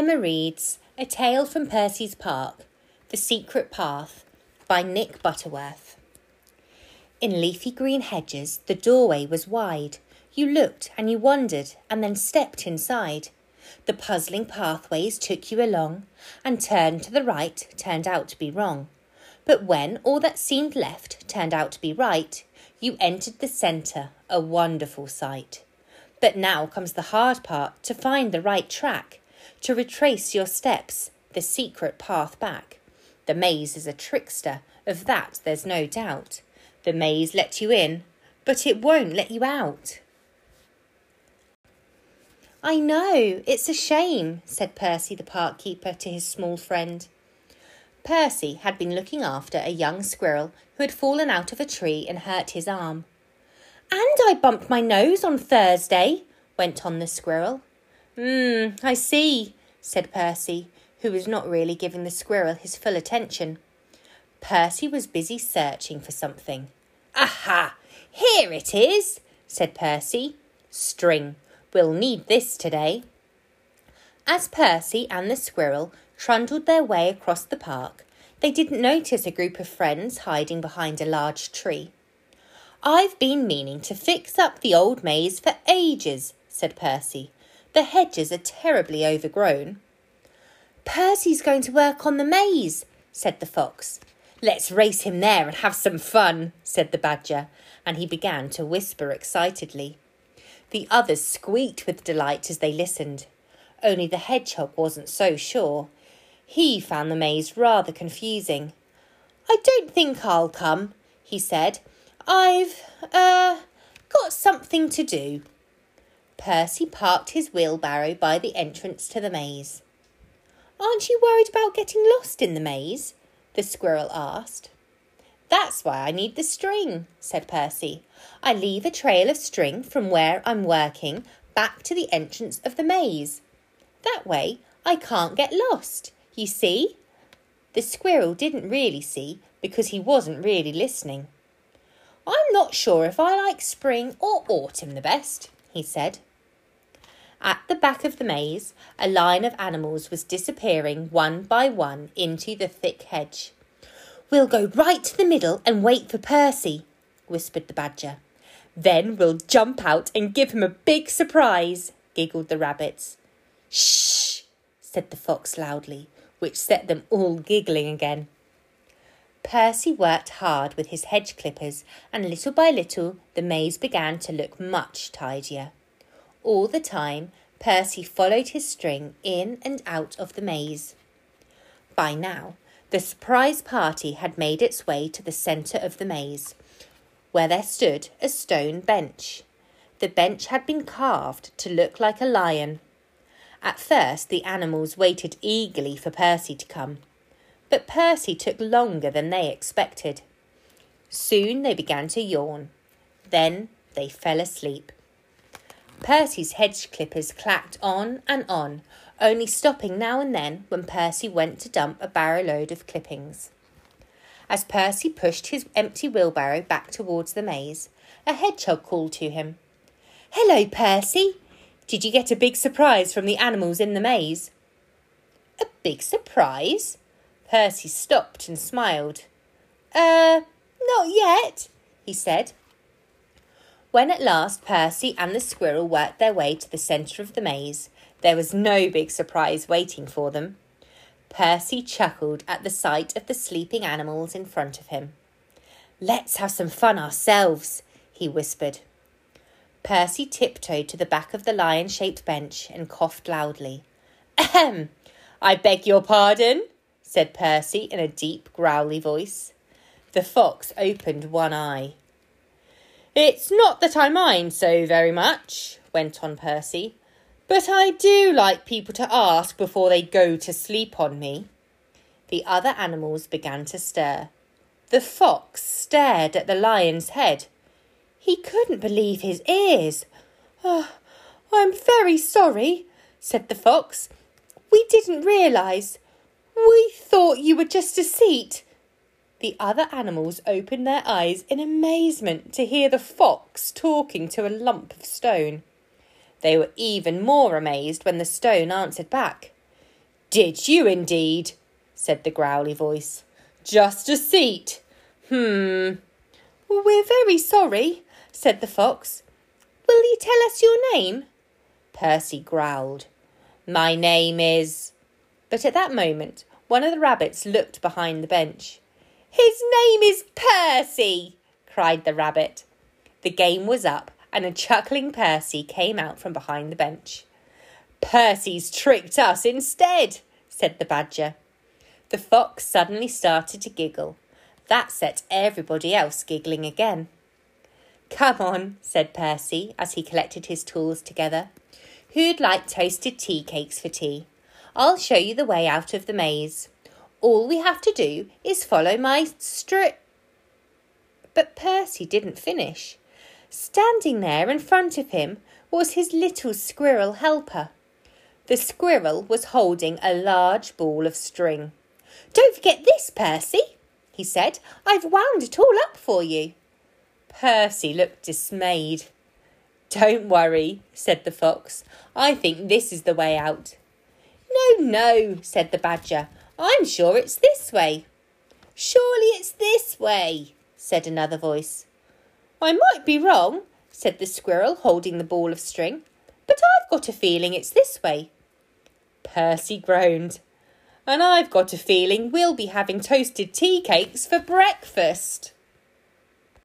Emma reads A Tale from Percy's Park The Secret Path by Nick Butterworth. In leafy green hedges, the doorway was wide. You looked and you wondered and then stepped inside. The puzzling pathways took you along, and turn to the right turned out to be wrong. But when all that seemed left turned out to be right, you entered the centre, a wonderful sight. But now comes the hard part to find the right track to retrace your steps, the secret path back. The maze is a trickster, of that there's no doubt. The maze lets you in, but it won't let you out. I know, it's a shame, said Percy the park keeper to his small friend. Percy had been looking after a young squirrel who had fallen out of a tree and hurt his arm. And I bumped my nose on Thursday, went on the squirrel. Hmm, I see, said Percy, who was not really giving the squirrel his full attention. Percy was busy searching for something. Aha! Here it is, said Percy. String. We'll need this today. As Percy and the squirrel trundled their way across the park, they didn't notice a group of friends hiding behind a large tree. I've been meaning to fix up the old maze for ages, said Percy. The hedges are terribly overgrown. Percy's going to work on the maze, said the fox. Let's race him there and have some fun, said the badger, and he began to whisper excitedly. The others squeaked with delight as they listened. Only the hedgehog wasn't so sure. He found the maze rather confusing. I don't think I'll come, he said. I've, er, uh, got something to do. Percy parked his wheelbarrow by the entrance to the maze. Aren't you worried about getting lost in the maze? the squirrel asked. That's why I need the string, said Percy. I leave a trail of string from where I'm working back to the entrance of the maze. That way I can't get lost, you see? The squirrel didn't really see because he wasn't really listening. I'm not sure if I like spring or autumn the best, he said. At the back of the maze, a line of animals was disappearing one by one into the thick hedge. We'll go right to the middle and wait for Percy, whispered the badger. Then we'll jump out and give him a big surprise, giggled the rabbits. Shh, said the fox loudly, which set them all giggling again. Percy worked hard with his hedge clippers, and little by little the maze began to look much tidier. All the time, Percy followed his string in and out of the maze. By now, the surprise party had made its way to the centre of the maze, where there stood a stone bench. The bench had been carved to look like a lion. At first, the animals waited eagerly for Percy to come, but Percy took longer than they expected. Soon they began to yawn. Then they fell asleep. Percy's hedge clippers clacked on and on, only stopping now and then when Percy went to dump a barrow load of clippings. As Percy pushed his empty wheelbarrow back towards the maze, a hedgehog called to him. Hello, Percy. Did you get a big surprise from the animals in the maze? A big surprise? Percy stopped and smiled. Er, uh, not yet, he said, when at last Percy and the squirrel worked their way to the centre of the maze, there was no big surprise waiting for them. Percy chuckled at the sight of the sleeping animals in front of him. Let's have some fun ourselves, he whispered. Percy tiptoed to the back of the lion shaped bench and coughed loudly. Ahem! I beg your pardon, said Percy in a deep, growly voice. The fox opened one eye. It's not that I mind so very much, went on Percy, but I do like people to ask before they go to sleep on me. The other animals began to stir. The fox stared at the lion's head. He couldn't believe his ears. Oh, I'm very sorry, said the fox. We didn't realise. We thought you were just a seat. The other animals opened their eyes in amazement to hear the fox talking to a lump of stone. They were even more amazed when the stone answered back. Did you indeed? said the growly voice. Just a seat. Hmm. We're very sorry, said the fox. Will you tell us your name? Percy growled. My name is. But at that moment, one of the rabbits looked behind the bench. His name is Percy, cried the rabbit. The game was up, and a chuckling Percy came out from behind the bench. Percy's tricked us instead, said the badger. The fox suddenly started to giggle. That set everybody else giggling again. Come on, said Percy as he collected his tools together. Who'd like toasted tea cakes for tea? I'll show you the way out of the maze. All we have to do is follow my stri. But Percy didn't finish. Standing there in front of him was his little squirrel helper. The squirrel was holding a large ball of string. Don't forget this, Percy, he said. I've wound it all up for you. Percy looked dismayed. Don't worry, said the fox. I think this is the way out. No, no, said the badger. I'm sure it's this way. Surely it's this way, said another voice. I might be wrong, said the squirrel, holding the ball of string, but I've got a feeling it's this way. Percy groaned. And I've got a feeling we'll be having toasted tea cakes for breakfast.